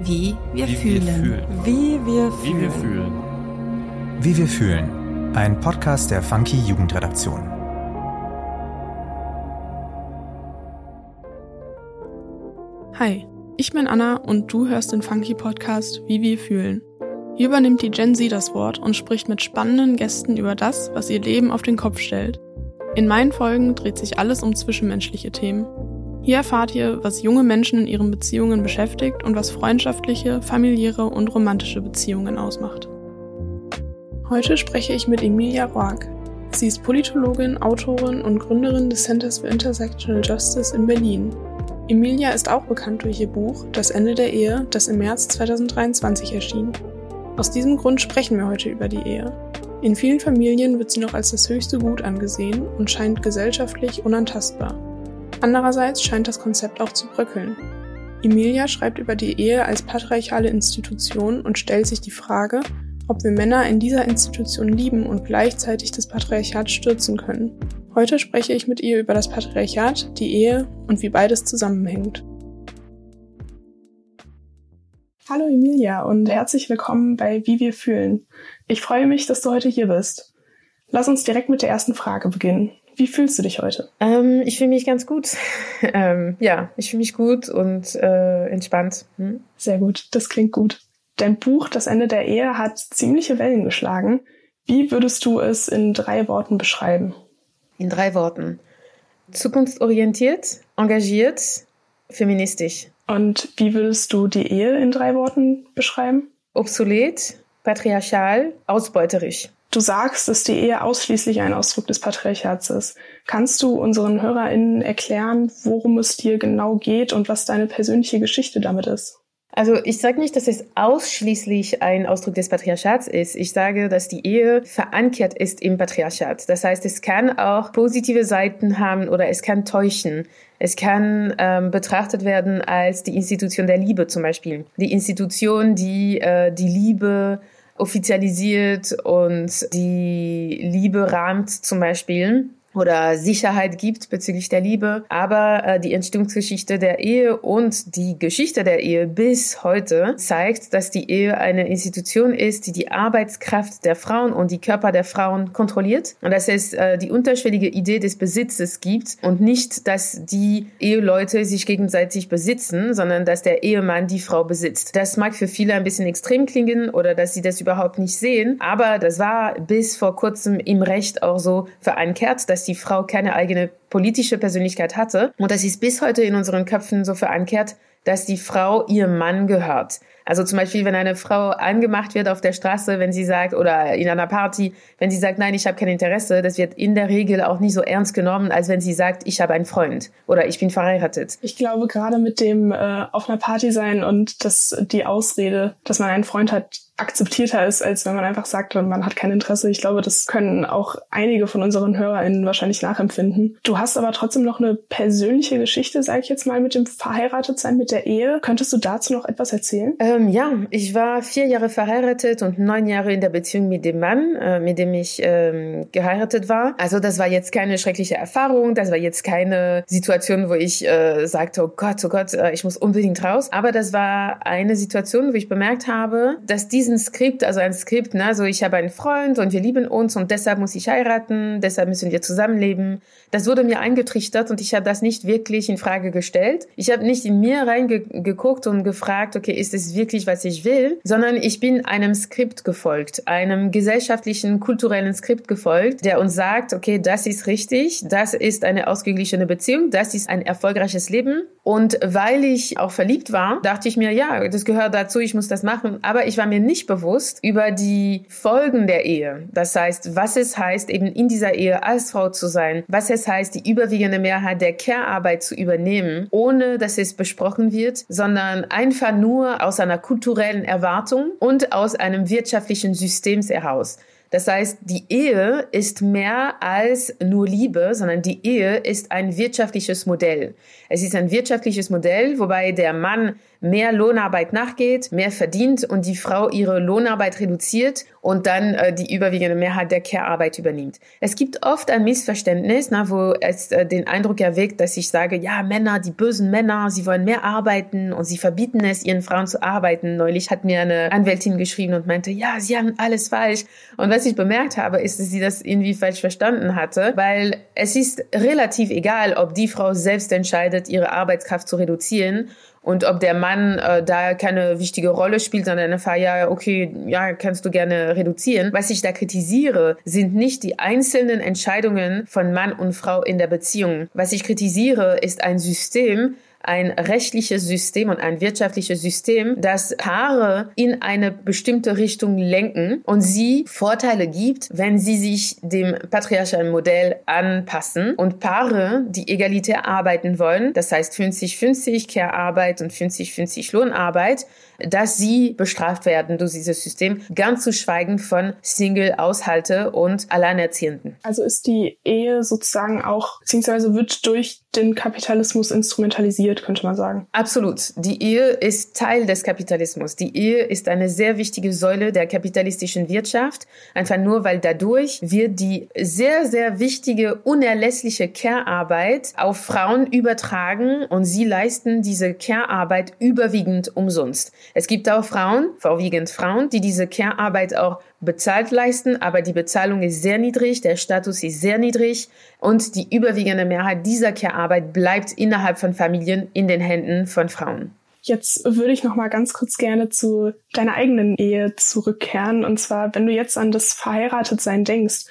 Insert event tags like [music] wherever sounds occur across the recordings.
Wie wir Wie fühlen. wir fühlen. Wie wir Wie wir fühlen. fühlen. Wie wir fühlen. Ein Podcast der Funky Jugendredaktion. Hi, ich bin Anna und du hörst den Funky Podcast Wie wir fühlen. Hier übernimmt die Gen Z das Wort und spricht mit spannenden Gästen über das, was ihr Leben auf den Kopf stellt. In meinen Folgen dreht sich alles um zwischenmenschliche Themen. Hier erfahrt ihr, was junge Menschen in ihren Beziehungen beschäftigt und was freundschaftliche, familiäre und romantische Beziehungen ausmacht. Heute spreche ich mit Emilia Roark. Sie ist Politologin, Autorin und Gründerin des Centers for Intersectional Justice in Berlin. Emilia ist auch bekannt durch ihr Buch Das Ende der Ehe, das im März 2023 erschien. Aus diesem Grund sprechen wir heute über die Ehe. In vielen Familien wird sie noch als das höchste Gut angesehen und scheint gesellschaftlich unantastbar. Andererseits scheint das Konzept auch zu bröckeln. Emilia schreibt über die Ehe als patriarchale Institution und stellt sich die Frage, ob wir Männer in dieser Institution lieben und gleichzeitig das Patriarchat stürzen können. Heute spreche ich mit ihr über das Patriarchat, die Ehe und wie beides zusammenhängt. Hallo Emilia und herzlich willkommen bei Wie wir fühlen. Ich freue mich, dass du heute hier bist. Lass uns direkt mit der ersten Frage beginnen. Wie fühlst du dich heute? Ähm, ich fühle mich ganz gut. [laughs] ähm, ja, ich fühle mich gut und äh, entspannt. Hm? Sehr gut, das klingt gut. Dein Buch Das Ende der Ehe hat ziemliche Wellen geschlagen. Wie würdest du es in drei Worten beschreiben? In drei Worten. Zukunftsorientiert, engagiert, feministisch. Und wie würdest du die Ehe in drei Worten beschreiben? Obsolet, patriarchal, ausbeuterisch. Du sagst, dass die Ehe ausschließlich ein Ausdruck des Patriarchats ist. Kannst du unseren HörerInnen erklären, worum es dir genau geht und was deine persönliche Geschichte damit ist? Also ich sage nicht, dass es ausschließlich ein Ausdruck des Patriarchats ist. Ich sage, dass die Ehe verankert ist im Patriarchat. Das heißt, es kann auch positive Seiten haben oder es kann täuschen. Es kann ähm, betrachtet werden als die Institution der Liebe zum Beispiel. Die Institution, die äh, die Liebe offizialisiert und die Liebe rahmt zum Beispiel oder Sicherheit gibt bezüglich der Liebe. Aber äh, die Entstehungsgeschichte der Ehe und die Geschichte der Ehe bis heute zeigt, dass die Ehe eine Institution ist, die die Arbeitskraft der Frauen und die Körper der Frauen kontrolliert. Und dass es äh, die unterschwellige Idee des Besitzes gibt und nicht, dass die Eheleute sich gegenseitig besitzen, sondern dass der Ehemann die Frau besitzt. Das mag für viele ein bisschen extrem klingen oder dass sie das überhaupt nicht sehen. Aber das war bis vor kurzem im Recht auch so verankert, dass die Frau keine eigene politische Persönlichkeit hatte. Und das ist bis heute in unseren Köpfen so verankert, dass die Frau ihrem Mann gehört. Also zum Beispiel, wenn eine Frau angemacht wird auf der Straße, wenn sie sagt, oder in einer Party, wenn sie sagt, nein, ich habe kein Interesse, das wird in der Regel auch nicht so ernst genommen, als wenn sie sagt, ich habe einen Freund oder ich bin verheiratet. Ich glaube, gerade mit dem äh, auf einer Party sein und das, die Ausrede, dass man einen Freund hat, akzeptierter ist, als wenn man einfach sagt, man hat kein Interesse. Ich glaube, das können auch einige von unseren HörerInnen wahrscheinlich nachempfinden. Du hast aber trotzdem noch eine persönliche Geschichte, sage ich jetzt mal, mit dem Verheiratetsein, mit der Ehe. Könntest du dazu noch etwas erzählen? Ähm, ja, ich war vier Jahre verheiratet und neun Jahre in der Beziehung mit dem Mann, äh, mit dem ich ähm, geheiratet war. Also das war jetzt keine schreckliche Erfahrung, das war jetzt keine Situation, wo ich äh, sagte, oh Gott, oh Gott, äh, ich muss unbedingt raus. Aber das war eine Situation, wo ich bemerkt habe, dass diesen Skript, also ein Skript, ne, also ich habe einen Freund und wir lieben uns und deshalb muss ich heiraten, deshalb müssen wir zusammenleben. Das wurde mir eingetrichtert und ich habe das nicht wirklich in Frage gestellt. Ich habe nicht in mir reingeguckt und gefragt, okay, ist es wirklich, was ich will, sondern ich bin einem Skript gefolgt, einem gesellschaftlichen, kulturellen Skript gefolgt, der uns sagt, okay, das ist richtig, das ist eine ausgeglichene Beziehung, das ist ein erfolgreiches Leben. Und weil ich auch verliebt war, dachte ich mir, ja, das gehört dazu, ich muss das machen. Aber ich war mir nicht bewusst über die Folgen der Ehe. Das heißt, was es heißt, eben in dieser Ehe als Frau zu sein, was es heißt, die überwiegende Mehrheit der Care-Arbeit zu übernehmen, ohne dass es besprochen wird, sondern einfach nur aus einer kulturellen Erwartung und aus einem wirtschaftlichen Systems heraus. Das heißt, die Ehe ist mehr als nur Liebe, sondern die Ehe ist ein wirtschaftliches Modell. Es ist ein wirtschaftliches Modell, wobei der Mann mehr Lohnarbeit nachgeht, mehr verdient und die Frau ihre Lohnarbeit reduziert und dann äh, die überwiegende Mehrheit der Care-Arbeit übernimmt. Es gibt oft ein Missverständnis, na, wo es äh, den Eindruck erweckt, dass ich sage, ja, Männer, die bösen Männer, sie wollen mehr arbeiten und sie verbieten es, ihren Frauen zu arbeiten. Neulich hat mir eine Anwältin geschrieben und meinte, ja, sie haben alles falsch. Und was ich bemerkt habe, ist, dass sie das irgendwie falsch verstanden hatte, weil es ist relativ egal, ob die Frau selbst entscheidet, ihre Arbeitskraft zu reduzieren und ob der Mann äh, da keine wichtige Rolle spielt, sondern einfach, ja, okay, ja, kannst du gerne reduzieren. Was ich da kritisiere, sind nicht die einzelnen Entscheidungen von Mann und Frau in der Beziehung. Was ich kritisiere, ist ein System, ein rechtliches System und ein wirtschaftliches System, das Paare in eine bestimmte Richtung lenken und sie Vorteile gibt, wenn sie sich dem patriarchalen Modell anpassen und Paare, die egalitär arbeiten wollen, das heißt 50-50 Care-Arbeit und 50-50 Lohnarbeit, dass sie bestraft werden durch dieses System, ganz zu schweigen von Single-Aushalte und Alleinerziehenden. Also ist die Ehe sozusagen auch, beziehungsweise wird durch den Kapitalismus instrumentalisiert, könnte man sagen. Absolut. Die Ehe ist Teil des Kapitalismus. Die Ehe ist eine sehr wichtige Säule der kapitalistischen Wirtschaft. Einfach nur, weil dadurch wird die sehr, sehr wichtige, unerlässliche Care-Arbeit auf Frauen übertragen und sie leisten diese Care-Arbeit überwiegend umsonst. Es gibt auch Frauen, vorwiegend Frauen, die diese Care-Arbeit auch bezahlt leisten, aber die Bezahlung ist sehr niedrig, der Status ist sehr niedrig und die überwiegende Mehrheit dieser Care-Arbeit bleibt innerhalb von Familien in den Händen von Frauen. Jetzt würde ich noch mal ganz kurz gerne zu deiner eigenen Ehe zurückkehren und zwar, wenn du jetzt an das Verheiratetsein denkst,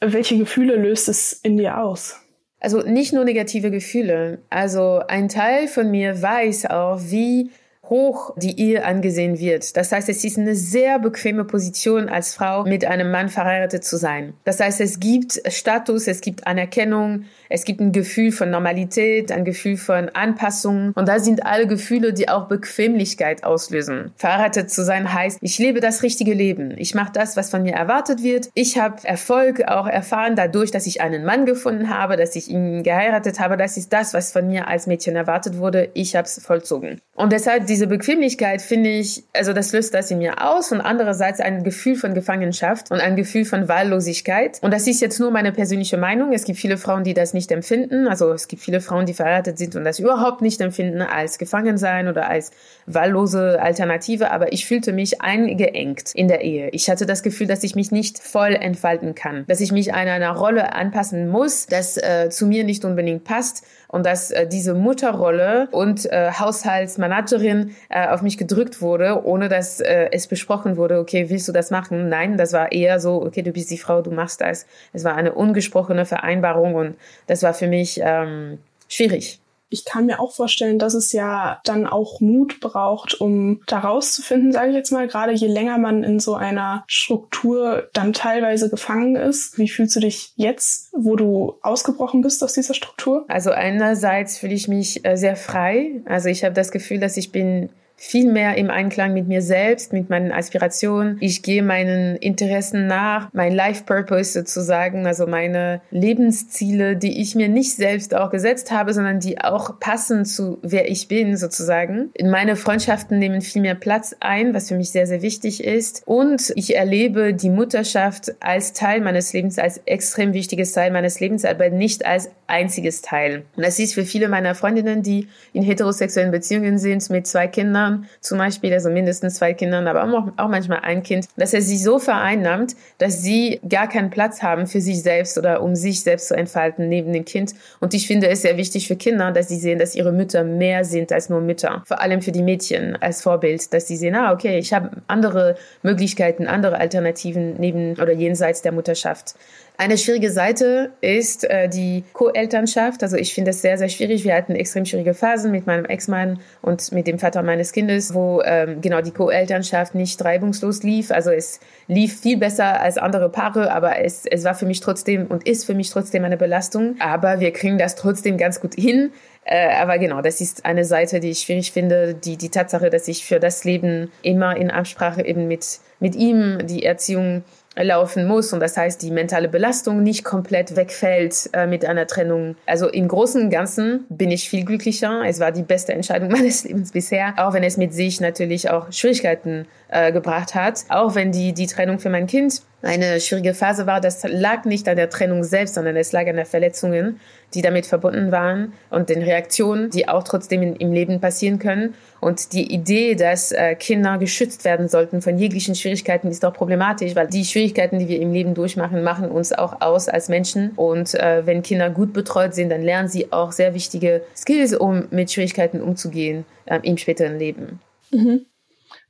welche Gefühle löst es in dir aus? Also nicht nur negative Gefühle. Also ein Teil von mir weiß auch, wie hoch die Ehe angesehen wird. Das heißt, es ist eine sehr bequeme Position als Frau mit einem Mann verheiratet zu sein. Das heißt, es gibt Status, es gibt Anerkennung, es gibt ein Gefühl von Normalität, ein Gefühl von Anpassung. Und da sind alle Gefühle, die auch Bequemlichkeit auslösen. Verheiratet zu sein heißt, ich lebe das richtige Leben. Ich mache das, was von mir erwartet wird. Ich habe Erfolg auch erfahren dadurch, dass ich einen Mann gefunden habe, dass ich ihn geheiratet habe. Das ist das, was von mir als Mädchen erwartet wurde. Ich habe es vollzogen. Und deshalb diese Bequemlichkeit finde ich, also das löst das in mir aus und andererseits ein Gefühl von Gefangenschaft und ein Gefühl von Wahllosigkeit. Und das ist jetzt nur meine persönliche Meinung. Es gibt viele Frauen, die das nicht nicht empfinden. Also es gibt viele Frauen, die verheiratet sind und das überhaupt nicht empfinden als Gefangensein oder als wahllose Alternative. Aber ich fühlte mich eingeengt in der Ehe. Ich hatte das Gefühl, dass ich mich nicht voll entfalten kann, dass ich mich einer, einer Rolle anpassen muss, das äh, zu mir nicht unbedingt passt und dass äh, diese Mutterrolle und äh, Haushaltsmanagerin äh, auf mich gedrückt wurde, ohne dass äh, es besprochen wurde, okay, willst du das machen? Nein, das war eher so, okay, du bist die Frau, du machst das. Es war eine ungesprochene Vereinbarung und das war für mich ähm, schwierig ich kann mir auch vorstellen, dass es ja dann auch Mut braucht, um da rauszufinden, sage ich jetzt mal, gerade je länger man in so einer Struktur dann teilweise gefangen ist. Wie fühlst du dich jetzt, wo du ausgebrochen bist aus dieser Struktur? Also einerseits fühle ich mich äh, sehr frei. Also ich habe das Gefühl, dass ich bin viel mehr im Einklang mit mir selbst, mit meinen Aspirationen. Ich gehe meinen Interessen nach, mein Life Purpose sozusagen, also meine Lebensziele, die ich mir nicht selbst auch gesetzt habe, sondern die auch passen zu wer ich bin sozusagen. Meine Freundschaften nehmen viel mehr Platz ein, was für mich sehr, sehr wichtig ist. Und ich erlebe die Mutterschaft als Teil meines Lebens, als extrem wichtiges Teil meines Lebens, aber nicht als einziges Teil. Und das ist für viele meiner Freundinnen, die in heterosexuellen Beziehungen sind, mit zwei Kindern, Kindern zum Beispiel, also mindestens zwei Kindern, aber auch, auch manchmal ein Kind, dass er sie so vereinnahmt, dass sie gar keinen Platz haben für sich selbst oder um sich selbst zu entfalten neben dem Kind. Und ich finde es sehr wichtig für Kinder, dass sie sehen, dass ihre Mütter mehr sind als nur Mütter. Vor allem für die Mädchen als Vorbild, dass sie sehen, ah, okay, ich habe andere Möglichkeiten, andere Alternativen neben oder jenseits der Mutterschaft. Eine schwierige Seite ist äh, die Co-Elternschaft. Also ich finde es sehr, sehr schwierig. Wir hatten extrem schwierige Phasen mit meinem Ex-Mann und mit dem Vater meines Kindes, wo ähm, genau die Co-Elternschaft nicht reibungslos lief. Also es lief viel besser als andere Paare, aber es, es war für mich trotzdem und ist für mich trotzdem eine Belastung. Aber wir kriegen das trotzdem ganz gut hin. Äh, aber genau, das ist eine Seite, die ich schwierig finde. Die, die Tatsache, dass ich für das Leben immer in Absprache eben mit, mit ihm die Erziehung laufen muss und das heißt, die mentale Belastung nicht komplett wegfällt äh, mit einer Trennung. Also im Großen und Ganzen bin ich viel glücklicher. Es war die beste Entscheidung [laughs] meines Lebens bisher, auch wenn es mit sich natürlich auch Schwierigkeiten äh, gebracht hat. Auch wenn die, die Trennung für mein Kind eine schwierige Phase war, das lag nicht an der Trennung selbst, sondern es lag an der Verletzungen, die damit verbunden waren und den Reaktionen, die auch trotzdem in, im Leben passieren können. Und die Idee, dass äh, Kinder geschützt werden sollten von jeglichen Schwierigkeiten, ist doch problematisch, weil die Schwierigkeiten, die wir im Leben durchmachen, machen uns auch aus als Menschen. Und äh, wenn Kinder gut betreut sind, dann lernen sie auch sehr wichtige Skills, um mit Schwierigkeiten umzugehen äh, im späteren Leben. Mhm.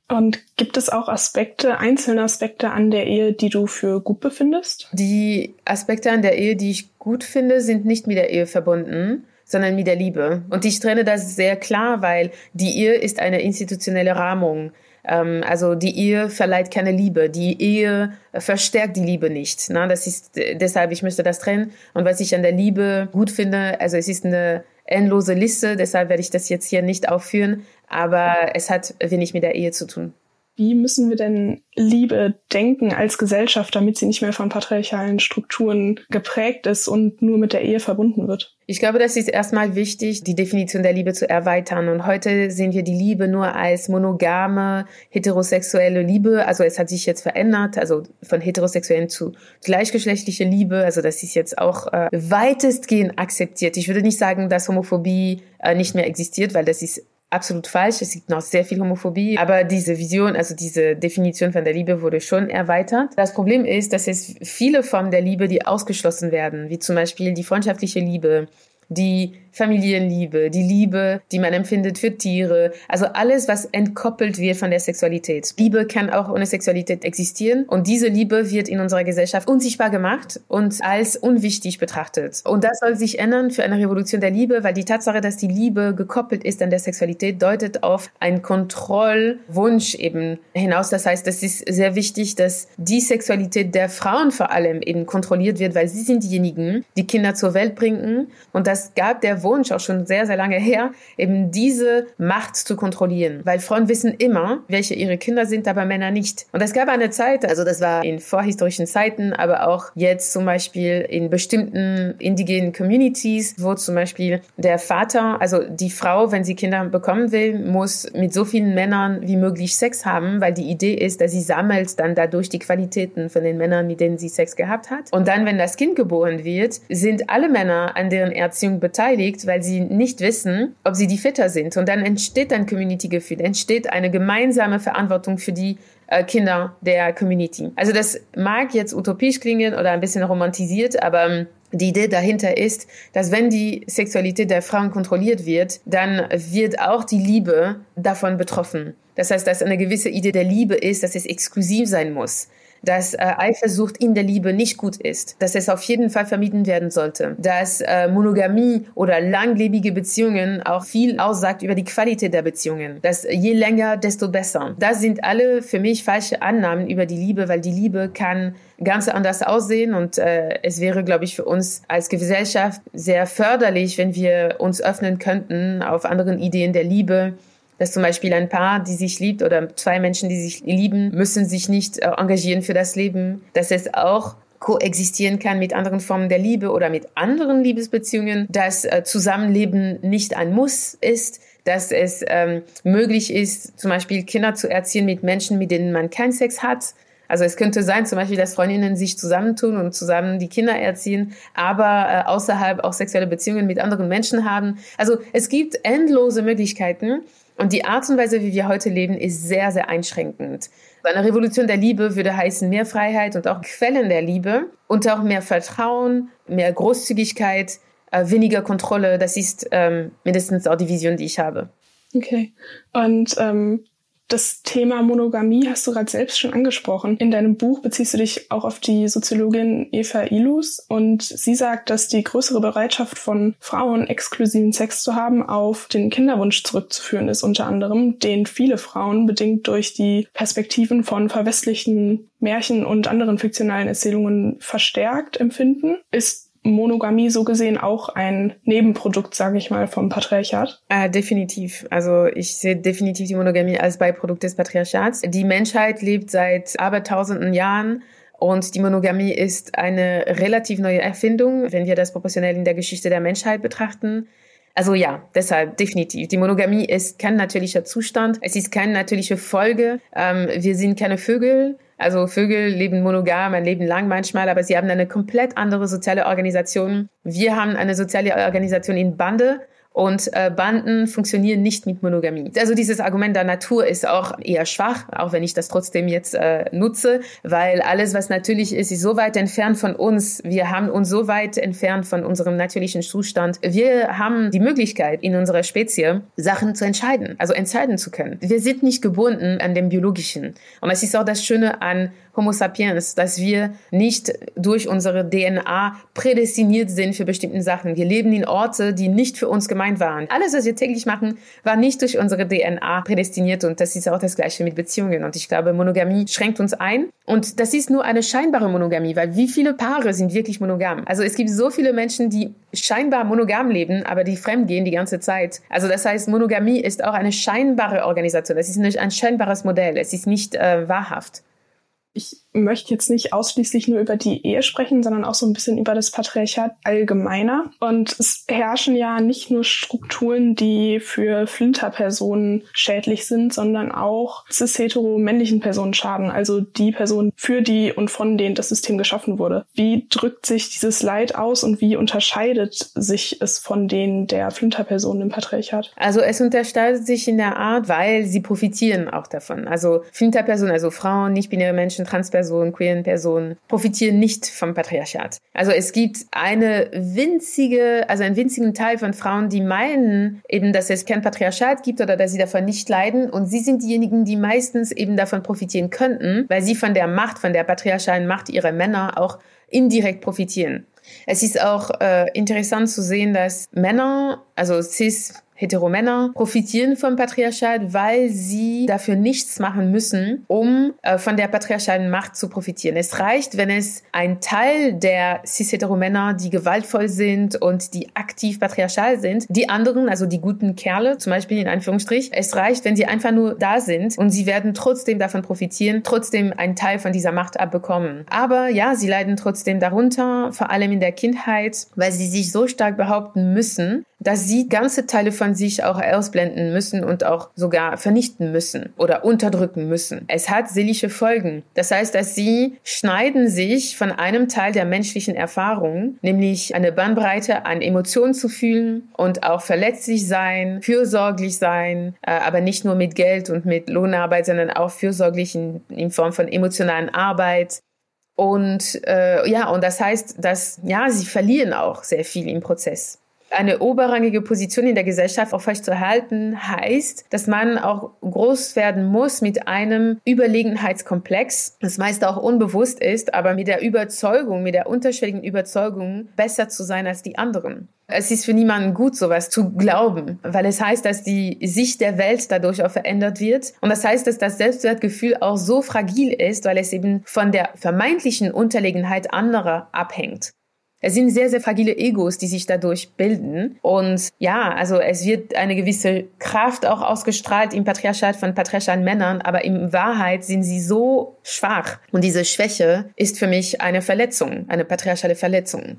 Und gibt es auch Aspekte, einzelne Aspekte an der Ehe, die du für gut befindest? Die Aspekte an der Ehe, die ich gut finde, sind nicht mit der Ehe verbunden, sondern mit der Liebe. Und ich trenne das sehr klar, weil die Ehe ist eine institutionelle Rahmung. Ähm, also die Ehe verleiht keine Liebe. Die Ehe verstärkt die Liebe nicht. Das ist deshalb, ich möchte das trennen. Und was ich an der Liebe gut finde, also es ist eine endlose Liste, deshalb werde ich das jetzt hier nicht aufführen, aber es hat wenig mit der Ehe zu tun. Wie müssen wir denn Liebe denken als Gesellschaft, damit sie nicht mehr von patriarchalen Strukturen geprägt ist und nur mit der Ehe verbunden wird? Ich glaube, das ist erstmal wichtig, die Definition der Liebe zu erweitern. Und heute sehen wir die Liebe nur als monogame, heterosexuelle Liebe. Also es hat sich jetzt verändert, also von heterosexuellen zu gleichgeschlechtliche Liebe. Also das ist jetzt auch äh, weitestgehend akzeptiert. Ich würde nicht sagen, dass Homophobie äh, nicht mehr existiert, weil das ist absolut falsch. Es gibt noch sehr viel Homophobie. Aber diese Vision, also diese Definition von der Liebe wurde schon erweitert. Das Problem ist, dass es viele Formen der Liebe, die ausgeschlossen werden, wie zum Beispiel die freundschaftliche Liebe, die Familienliebe, die Liebe, die man empfindet für Tiere, also alles, was entkoppelt wird von der Sexualität. Liebe kann auch ohne Sexualität existieren und diese Liebe wird in unserer Gesellschaft unsichtbar gemacht und als unwichtig betrachtet. Und das soll sich ändern für eine Revolution der Liebe, weil die Tatsache, dass die Liebe gekoppelt ist an der Sexualität, deutet auf einen Kontrollwunsch eben hinaus. Das heißt, es ist sehr wichtig, dass die Sexualität der Frauen vor allem eben kontrolliert wird, weil sie sind diejenigen, die Kinder zur Welt bringen und das gab der Wunsch auch schon sehr, sehr lange her, eben diese Macht zu kontrollieren. Weil Frauen wissen immer, welche ihre Kinder sind, aber Männer nicht. Und es gab eine Zeit, also das war in vorhistorischen Zeiten, aber auch jetzt zum Beispiel in bestimmten indigenen Communities, wo zum Beispiel der Vater, also die Frau, wenn sie Kinder bekommen will, muss mit so vielen Männern wie möglich Sex haben, weil die Idee ist, dass sie sammelt dann dadurch die Qualitäten von den Männern, mit denen sie Sex gehabt hat. Und dann, wenn das Kind geboren wird, sind alle Männer an deren Erziehung beteiligt liegt, weil sie nicht wissen, ob sie die Fitter sind. Und dann entsteht ein Community-Gefühl, entsteht eine gemeinsame Verantwortung für die äh, Kinder der Community. Also das mag jetzt utopisch klingen oder ein bisschen romantisiert, aber ähm, die Idee dahinter ist, dass wenn die Sexualität der Frauen kontrolliert wird, dann wird auch die Liebe davon betroffen. Das heißt, dass eine gewisse Idee der Liebe ist, dass es exklusiv sein muss dass äh, Eifersucht in der Liebe nicht gut ist, dass es auf jeden Fall vermieden werden sollte, dass äh, Monogamie oder langlebige Beziehungen auch viel aussagt über die Qualität der Beziehungen, dass je länger, desto besser. Das sind alle für mich falsche Annahmen über die Liebe, weil die Liebe kann ganz anders aussehen und äh, es wäre, glaube ich, für uns als Gesellschaft sehr förderlich, wenn wir uns öffnen könnten auf anderen Ideen der Liebe dass zum Beispiel ein Paar, die sich liebt oder zwei Menschen, die sich lieben, müssen sich nicht äh, engagieren für das Leben. Dass es auch koexistieren kann mit anderen Formen der Liebe oder mit anderen Liebesbeziehungen, dass äh, Zusammenleben nicht ein Muss ist, dass es ähm, möglich ist, zum Beispiel Kinder zu erziehen mit Menschen, mit denen man keinen Sex hat. Also es könnte sein, zum Beispiel, dass Freundinnen sich zusammentun und zusammen die Kinder erziehen, aber äh, außerhalb auch sexuelle Beziehungen mit anderen Menschen haben. Also es gibt endlose Möglichkeiten und die Art und Weise, wie wir heute leben, ist sehr, sehr einschränkend. Eine Revolution der Liebe würde heißen mehr Freiheit und auch Quellen der Liebe und auch mehr Vertrauen, mehr Großzügigkeit, äh, weniger Kontrolle. Das ist ähm, mindestens auch die Vision, die ich habe. Okay. Und ähm, das Thema Monogamie hast du gerade selbst schon angesprochen. In deinem Buch beziehst du dich auch auf die Soziologin Eva Ilus und sie sagt, dass die größere Bereitschaft von Frauen, exklusiven Sex zu haben, auf den Kinderwunsch zurückzuführen ist, unter anderem, den viele Frauen bedingt durch die Perspektiven von verwestlichten Märchen und anderen fiktionalen Erzählungen verstärkt empfinden. Ist Monogamie so gesehen auch ein Nebenprodukt, sage ich mal, vom Patriarchat? Äh, definitiv. Also ich sehe definitiv die Monogamie als Beiprodukt des Patriarchats. Die Menschheit lebt seit abertausenden Jahren Und die Monogamie ist eine relativ neue Erfindung, wenn wir das proportionell in der Geschichte der Menschheit betrachten. Also ja, deshalb definitiv. Die Monogamie ist kein natürlicher Zustand. Es ist keine natürliche Folge. Ähm, wir sind keine Vögel. Also Vögel leben monogam ein Leben lang manchmal, aber sie haben eine komplett andere soziale Organisation. Wir haben eine soziale Organisation in Bande und äh, Banden funktionieren nicht mit Monogamie. Also dieses Argument der Natur ist auch eher schwach, auch wenn ich das trotzdem jetzt äh, nutze, weil alles, was natürlich ist, ist so weit entfernt von uns. Wir haben uns so weit entfernt von unserem natürlichen Zustand. Wir haben die Möglichkeit in unserer Spezie Sachen zu entscheiden, also entscheiden zu können. Wir sind nicht gebunden an dem Biologischen. Und das ist auch das Schöne an Homo sapiens, dass wir nicht durch unsere DNA prädestiniert sind für bestimmte Sachen. Wir leben in Orte, die nicht für uns gemeint waren. Alles, was wir täglich machen, war nicht durch unsere DNA prädestiniert und das ist auch das Gleiche mit Beziehungen. Und ich glaube, Monogamie schränkt uns ein und das ist nur eine scheinbare Monogamie, weil wie viele Paare sind wirklich monogam? Also es gibt so viele Menschen, die scheinbar monogam leben, aber die fremd gehen die ganze Zeit. Also das heißt, Monogamie ist auch eine scheinbare Organisation. Es ist nicht ein scheinbares Modell. Es ist nicht äh, wahrhaft ich möchte jetzt nicht ausschließlich nur über die Ehe sprechen, sondern auch so ein bisschen über das Patriarchat allgemeiner. Und es herrschen ja nicht nur Strukturen, die für Flinterpersonen schädlich sind, sondern auch cis-hetero-männlichen Personen schaden, also die Personen, für die und von denen das System geschaffen wurde. Wie drückt sich dieses Leid aus und wie unterscheidet sich es von denen der Flinterpersonen im Patriarchat? Also es unterscheidet sich in der Art, weil sie profitieren auch davon. Also Flinterpersonen, also Frauen, nicht-binäre Menschen, Menschen, Transpersonen, queeren Personen profitieren nicht vom Patriarchat. Also es gibt eine winzige, also einen winzigen Teil von Frauen, die meinen eben, dass es kein Patriarchat gibt oder dass sie davon nicht leiden. Und sie sind diejenigen, die meistens eben davon profitieren könnten, weil sie von der Macht, von der patriarchalen Macht ihrer Männer auch indirekt profitieren. Es ist auch äh, interessant zu sehen, dass Männer, also cis Heteromänner profitieren vom Patriarchat, weil sie dafür nichts machen müssen, um äh, von der patriarchalen Macht zu profitieren. Es reicht, wenn es ein Teil der cis-Heteromänner, die gewaltvoll sind und die aktiv patriarchal sind, die anderen, also die guten Kerle, zum Beispiel in Anführungsstrich, es reicht, wenn sie einfach nur da sind und sie werden trotzdem davon profitieren, trotzdem einen Teil von dieser Macht abbekommen. Aber ja, sie leiden trotzdem darunter, vor allem in der Kindheit, weil sie sich so stark behaupten müssen, dass sie ganze Teile von sich auch ausblenden müssen und auch sogar vernichten müssen oder unterdrücken müssen. Es hat seelische Folgen. Das heißt, dass sie schneiden sich von einem Teil der menschlichen Erfahrung, nämlich eine Bandbreite an Emotionen zu fühlen und auch verletzlich sein, fürsorglich sein, äh, aber nicht nur mit Geld und mit Lohnarbeit, sondern auch fürsorglich in, in Form von emotionalen Arbeit. Und äh, ja, und das heißt, dass ja, sie verlieren auch sehr viel im Prozess eine oberrangige Position in der Gesellschaft aufrechtzuerhalten, heißt, dass man auch groß werden muss mit einem Überlegenheitskomplex, das meist auch unbewusst ist, aber mit der Überzeugung, mit der unterschwelligen Überzeugung, besser zu sein als die anderen. Es ist für niemanden gut, sowas zu glauben, weil es heißt, dass die Sicht der Welt dadurch auch verändert wird. Und das heißt, dass das Selbstwertgefühl auch so fragil ist, weil es eben von der vermeintlichen Unterlegenheit anderer abhängt. Es sind sehr, sehr fragile Egos, die sich dadurch bilden. Und ja, also es wird eine gewisse Kraft auch ausgestrahlt im Patriarchat von patriarchalen Männern, aber in Wahrheit sind sie so schwach. Und diese Schwäche ist für mich eine Verletzung, eine patriarchale Verletzung.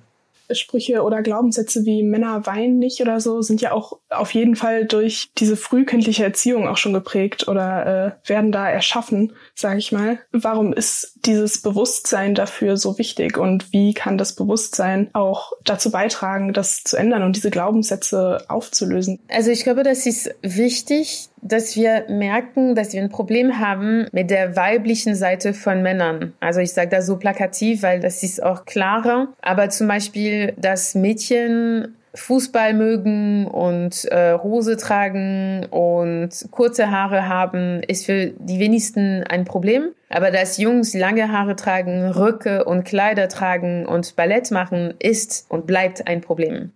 Sprüche oder Glaubenssätze wie Männer weinen nicht oder so sind ja auch auf jeden Fall durch diese frühkindliche Erziehung auch schon geprägt oder äh, werden da erschaffen, sage ich mal. Warum ist dieses Bewusstsein dafür so wichtig und wie kann das Bewusstsein auch dazu beitragen, das zu ändern und diese Glaubenssätze aufzulösen? Also ich glaube, das ist wichtig, dass wir merken, dass wir ein Problem haben mit der weiblichen Seite von Männern. Also ich sage das so plakativ, weil das ist auch klarer. Aber zum Beispiel, dass Mädchen Fußball mögen und äh, Hose tragen und kurze Haare haben, ist für die wenigsten ein Problem. Aber dass Jungs lange Haare tragen, Röcke und Kleider tragen und Ballett machen, ist und bleibt ein Problem.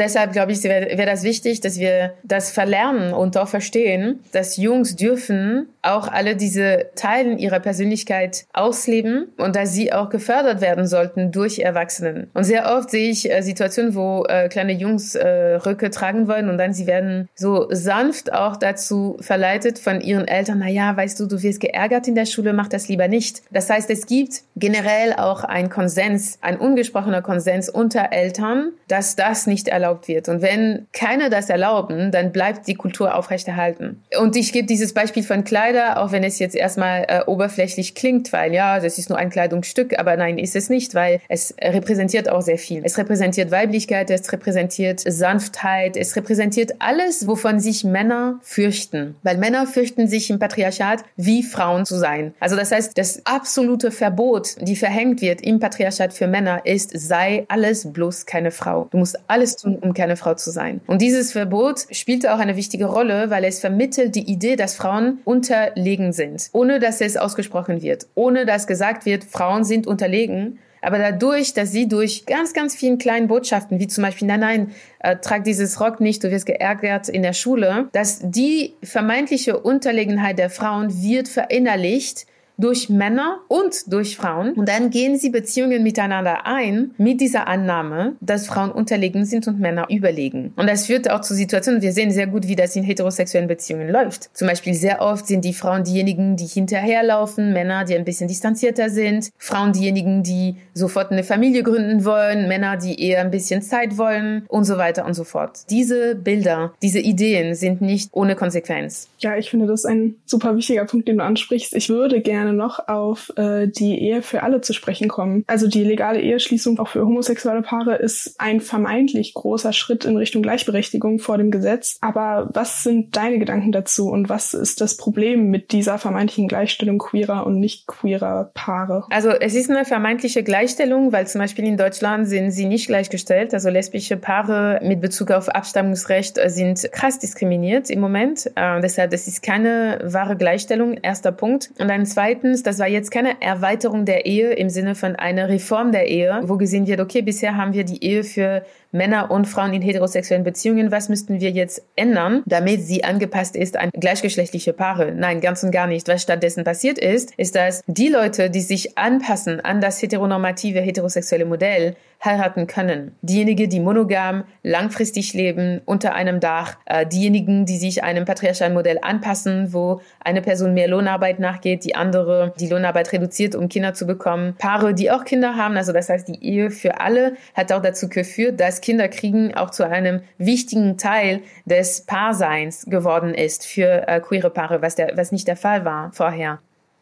Deshalb glaube ich, wäre wär das wichtig, dass wir das verlernen und auch verstehen, dass Jungs dürfen auch alle diese Teilen ihrer Persönlichkeit ausleben und dass sie auch gefördert werden sollten durch Erwachsenen. Und sehr oft sehe ich äh, Situationen, wo äh, kleine Jungs äh, Röcke tragen wollen und dann sie werden so sanft auch dazu verleitet von ihren Eltern, na ja, weißt du, du wirst geärgert in der Schule, mach das lieber nicht. Das heißt, es gibt generell auch ein Konsens, ein ungesprochener Konsens unter Eltern, dass das nicht erlaubt wird. Und wenn keine das erlauben, dann bleibt die Kultur aufrechterhalten. Und ich gebe dieses Beispiel von Kleider, auch wenn es jetzt erstmal äh, oberflächlich klingt, weil ja, das ist nur ein Kleidungsstück, aber nein, ist es nicht, weil es repräsentiert auch sehr viel. Es repräsentiert Weiblichkeit, es repräsentiert Sanftheit, es repräsentiert alles, wovon sich Männer fürchten. Weil Männer fürchten sich im Patriarchat, wie Frauen zu sein. Also das heißt, das absolute Verbot, die verhängt wird im Patriarchat für Männer, ist, sei alles bloß keine Frau. Du musst alles tun, um keine Frau zu sein. Und dieses Verbot spielt auch eine wichtige Rolle, weil es vermittelt die Idee, dass Frauen unterlegen sind, ohne dass es ausgesprochen wird, ohne dass gesagt wird, Frauen sind unterlegen, aber dadurch, dass sie durch ganz, ganz vielen kleinen Botschaften, wie zum Beispiel, nein, nein, äh, trag dieses Rock nicht, du wirst geärgert in der Schule, dass die vermeintliche Unterlegenheit der Frauen wird verinnerlicht durch Männer und durch Frauen. Und dann gehen sie Beziehungen miteinander ein mit dieser Annahme, dass Frauen unterlegen sind und Männer überlegen. Und das führt auch zu Situationen, wir sehen sehr gut, wie das in heterosexuellen Beziehungen läuft. Zum Beispiel sehr oft sind die Frauen diejenigen, die hinterherlaufen, Männer, die ein bisschen distanzierter sind, Frauen diejenigen, die sofort eine Familie gründen wollen, Männer, die eher ein bisschen Zeit wollen und so weiter und so fort. Diese Bilder, diese Ideen sind nicht ohne Konsequenz. Ja, ich finde das ein super wichtiger Punkt, den du ansprichst. Ich würde gerne gerne noch auf äh, die Ehe für alle zu sprechen kommen. Also die legale Eheschließung auch für homosexuelle Paare ist ein vermeintlich großer Schritt in Richtung Gleichberechtigung vor dem Gesetz. Aber was sind deine Gedanken dazu und was ist das Problem mit dieser vermeintlichen Gleichstellung queerer und nicht queerer Paare? Also es ist eine vermeintliche Gleichstellung, weil zum Beispiel in Deutschland sind sie nicht gleichgestellt. Also lesbische Paare mit Bezug auf Abstammungsrecht sind krass diskriminiert im Moment. Äh, deshalb, das ist keine wahre Gleichstellung. Erster Punkt. Und ein zweiter zweitens, das war jetzt keine Erweiterung der Ehe im Sinne von einer Reform der Ehe, wo gesehen wird, okay, bisher haben wir die Ehe für Männer und Frauen in heterosexuellen Beziehungen, was müssten wir jetzt ändern, damit sie angepasst ist an gleichgeschlechtliche Paare? Nein, ganz und gar nicht. Was stattdessen passiert ist, ist, dass die Leute, die sich anpassen an das heteronormative heterosexuelle Modell, heiraten können. Diejenigen, die monogam langfristig leben unter einem Dach, äh, diejenigen, die sich einem patriarchalen Modell anpassen, wo eine Person mehr Lohnarbeit nachgeht, die andere die Lohnarbeit reduziert, um Kinder zu bekommen. Paare, die auch Kinder haben, also das heißt, die Ehe für alle hat auch dazu geführt, dass Kinderkriegen auch zu einem wichtigen Teil des Paarseins geworden ist für äh, queere Paare, was, der, was nicht der Fall war vorher.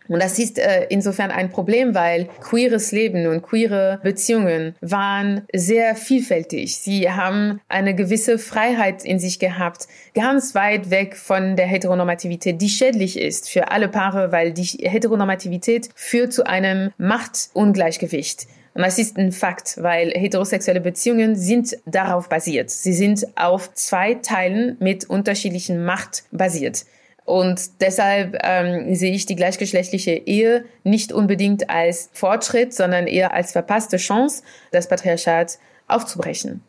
Und das ist äh, insofern ein Problem, weil queeres Leben und queere Beziehungen waren sehr vielfältig. Sie haben eine gewisse Freiheit in sich gehabt, ganz weit weg von der Heteronormativität, die schädlich ist für alle Paare, weil die Heteronormativität führt zu einem Machtungleichgewicht. Und das ist ein Fakt, weil heterosexuelle Beziehungen sind darauf basiert. Sie sind auf zwei Teilen mit unterschiedlichen Macht basiert. Und deshalb ähm, sehe ich die gleichgeschlechtliche Ehe nicht unbedingt als Fortschritt, sondern eher als verpasste Chance, das Patriarchat aufzubrechen.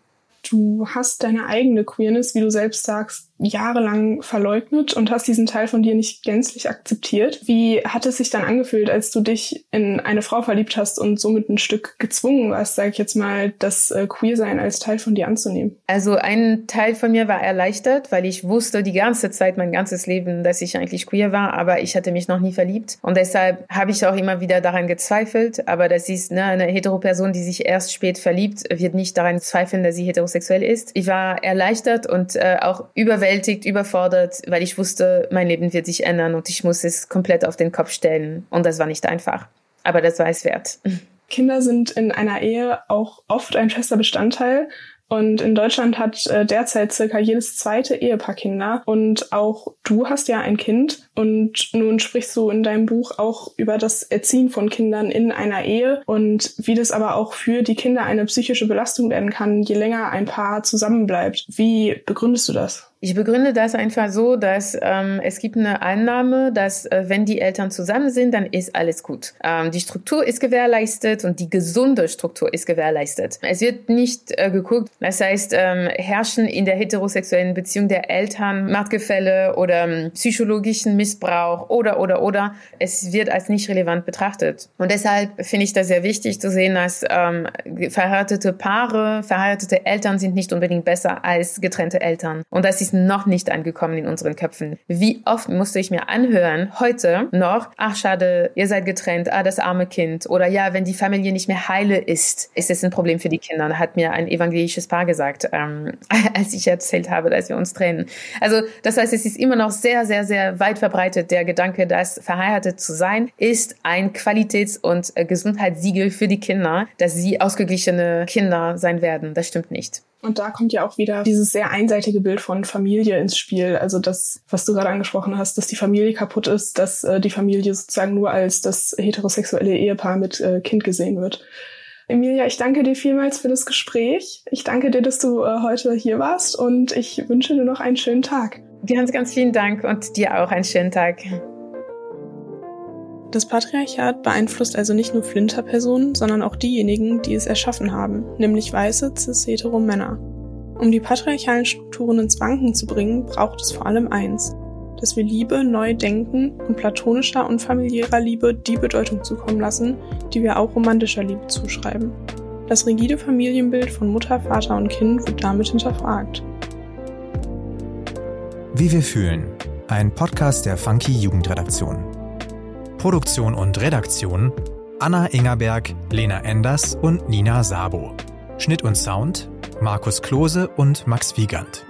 Du hast deine eigene Queerness, wie du selbst sagst, jahrelang verleugnet und hast diesen Teil von dir nicht gänzlich akzeptiert. Wie hat es sich dann angefühlt, als du dich in eine Frau verliebt hast und somit ein Stück gezwungen warst, sage ich jetzt mal, das äh, Queersein als Teil von dir anzunehmen? Also ein Teil von mir war erleichtert, weil ich wusste die ganze Zeit, mein ganzes Leben, dass ich eigentlich queer war, aber ich hatte mich noch nie verliebt. Und deshalb habe ich auch immer wieder daran gezweifelt. Aber das ist ne, eine Hetero-Person, die sich erst spät verliebt, wird nicht daran zweifeln, dass sie heterosexuell ist. Ich war erleichtert und äh, auch überwältigt überwältigt, überfordert, weil ich wusste, mein Leben wird sich ändern und ich muss es komplett auf den Kopf stellen. Und das war nicht einfach. Aber das war es wert. [laughs] Kinder sind in einer Ehe auch oft ein fester Bestandteil. Und in Deutschland hat äh, derzeit circa jedes zweite Ehepaar Kinder. Und auch du hast ja ein Kind. Und nun sprichst du in deinem Buch auch über das Erziehen von Kindern in einer Ehe und wie das aber auch für die Kinder eine psychische Belastung werden kann, je länger ein Paar zusammenbleibt. Wie begründest du das? Ich begründe das einfach so, dass ähm, es gibt eine Annahme, dass äh, wenn die Eltern zusammen sind, dann ist alles gut. Ähm, die Struktur ist gewährleistet und die gesunde Struktur ist gewährleistet. Es wird nicht äh, geguckt, das heißt, ähm, herrschen in der heterosexuellen Beziehung der Eltern Machtgefälle oder ähm, psychologischen Missbrauch oder oder oder. Es wird als nicht relevant betrachtet. Und deshalb finde ich das sehr wichtig zu sehen, dass ähm, verheiratete Paare, verheiratete Eltern sind nicht unbedingt besser als getrennte Eltern. Und das ist noch nicht angekommen in unseren Köpfen. Wie oft musste ich mir anhören, heute noch, ach schade, ihr seid getrennt, ah, das arme Kind. Oder ja, wenn die Familie nicht mehr heile ist, ist es ein Problem für die Kinder, hat mir ein evangelisches Paar gesagt, ähm, [laughs] als ich erzählt habe, dass wir uns trennen. Also das heißt, es ist immer noch sehr, sehr, sehr weit verbreitet, der Gedanke, dass verheiratet zu sein, ist ein Qualitäts- und Gesundheitssiegel für die Kinder, dass sie ausgeglichene Kinder sein werden. Das stimmt nicht. Und da kommt ja auch wieder dieses sehr einseitige Bild von Familie ins Spiel. Also das, was du gerade angesprochen hast, dass die Familie kaputt ist, dass äh, die Familie sozusagen nur als das heterosexuelle Ehepaar mit äh, Kind gesehen wird. Emilia, ich danke dir vielmals für das Gespräch. Ich danke dir, dass du äh, heute hier warst und ich wünsche dir noch einen schönen Tag. Ganz, ganz vielen Dank und dir auch einen schönen Tag. Das Patriarchat beeinflusst also nicht nur Flinterpersonen, sondern auch diejenigen, die es erschaffen haben, nämlich weiße, cis-hetero Männer. Um die patriarchalen Strukturen ins Wanken zu bringen, braucht es vor allem eins, dass wir Liebe neu denken und platonischer und familiärer Liebe die Bedeutung zukommen lassen, die wir auch romantischer Liebe zuschreiben. Das rigide Familienbild von Mutter, Vater und Kind wird damit hinterfragt. Wie wir fühlen. Ein Podcast der Funky Jugendredaktion. Produktion und Redaktion Anna Ingerberg, Lena Enders und Nina Sabo. Schnitt und Sound Markus Klose und Max Wiegand.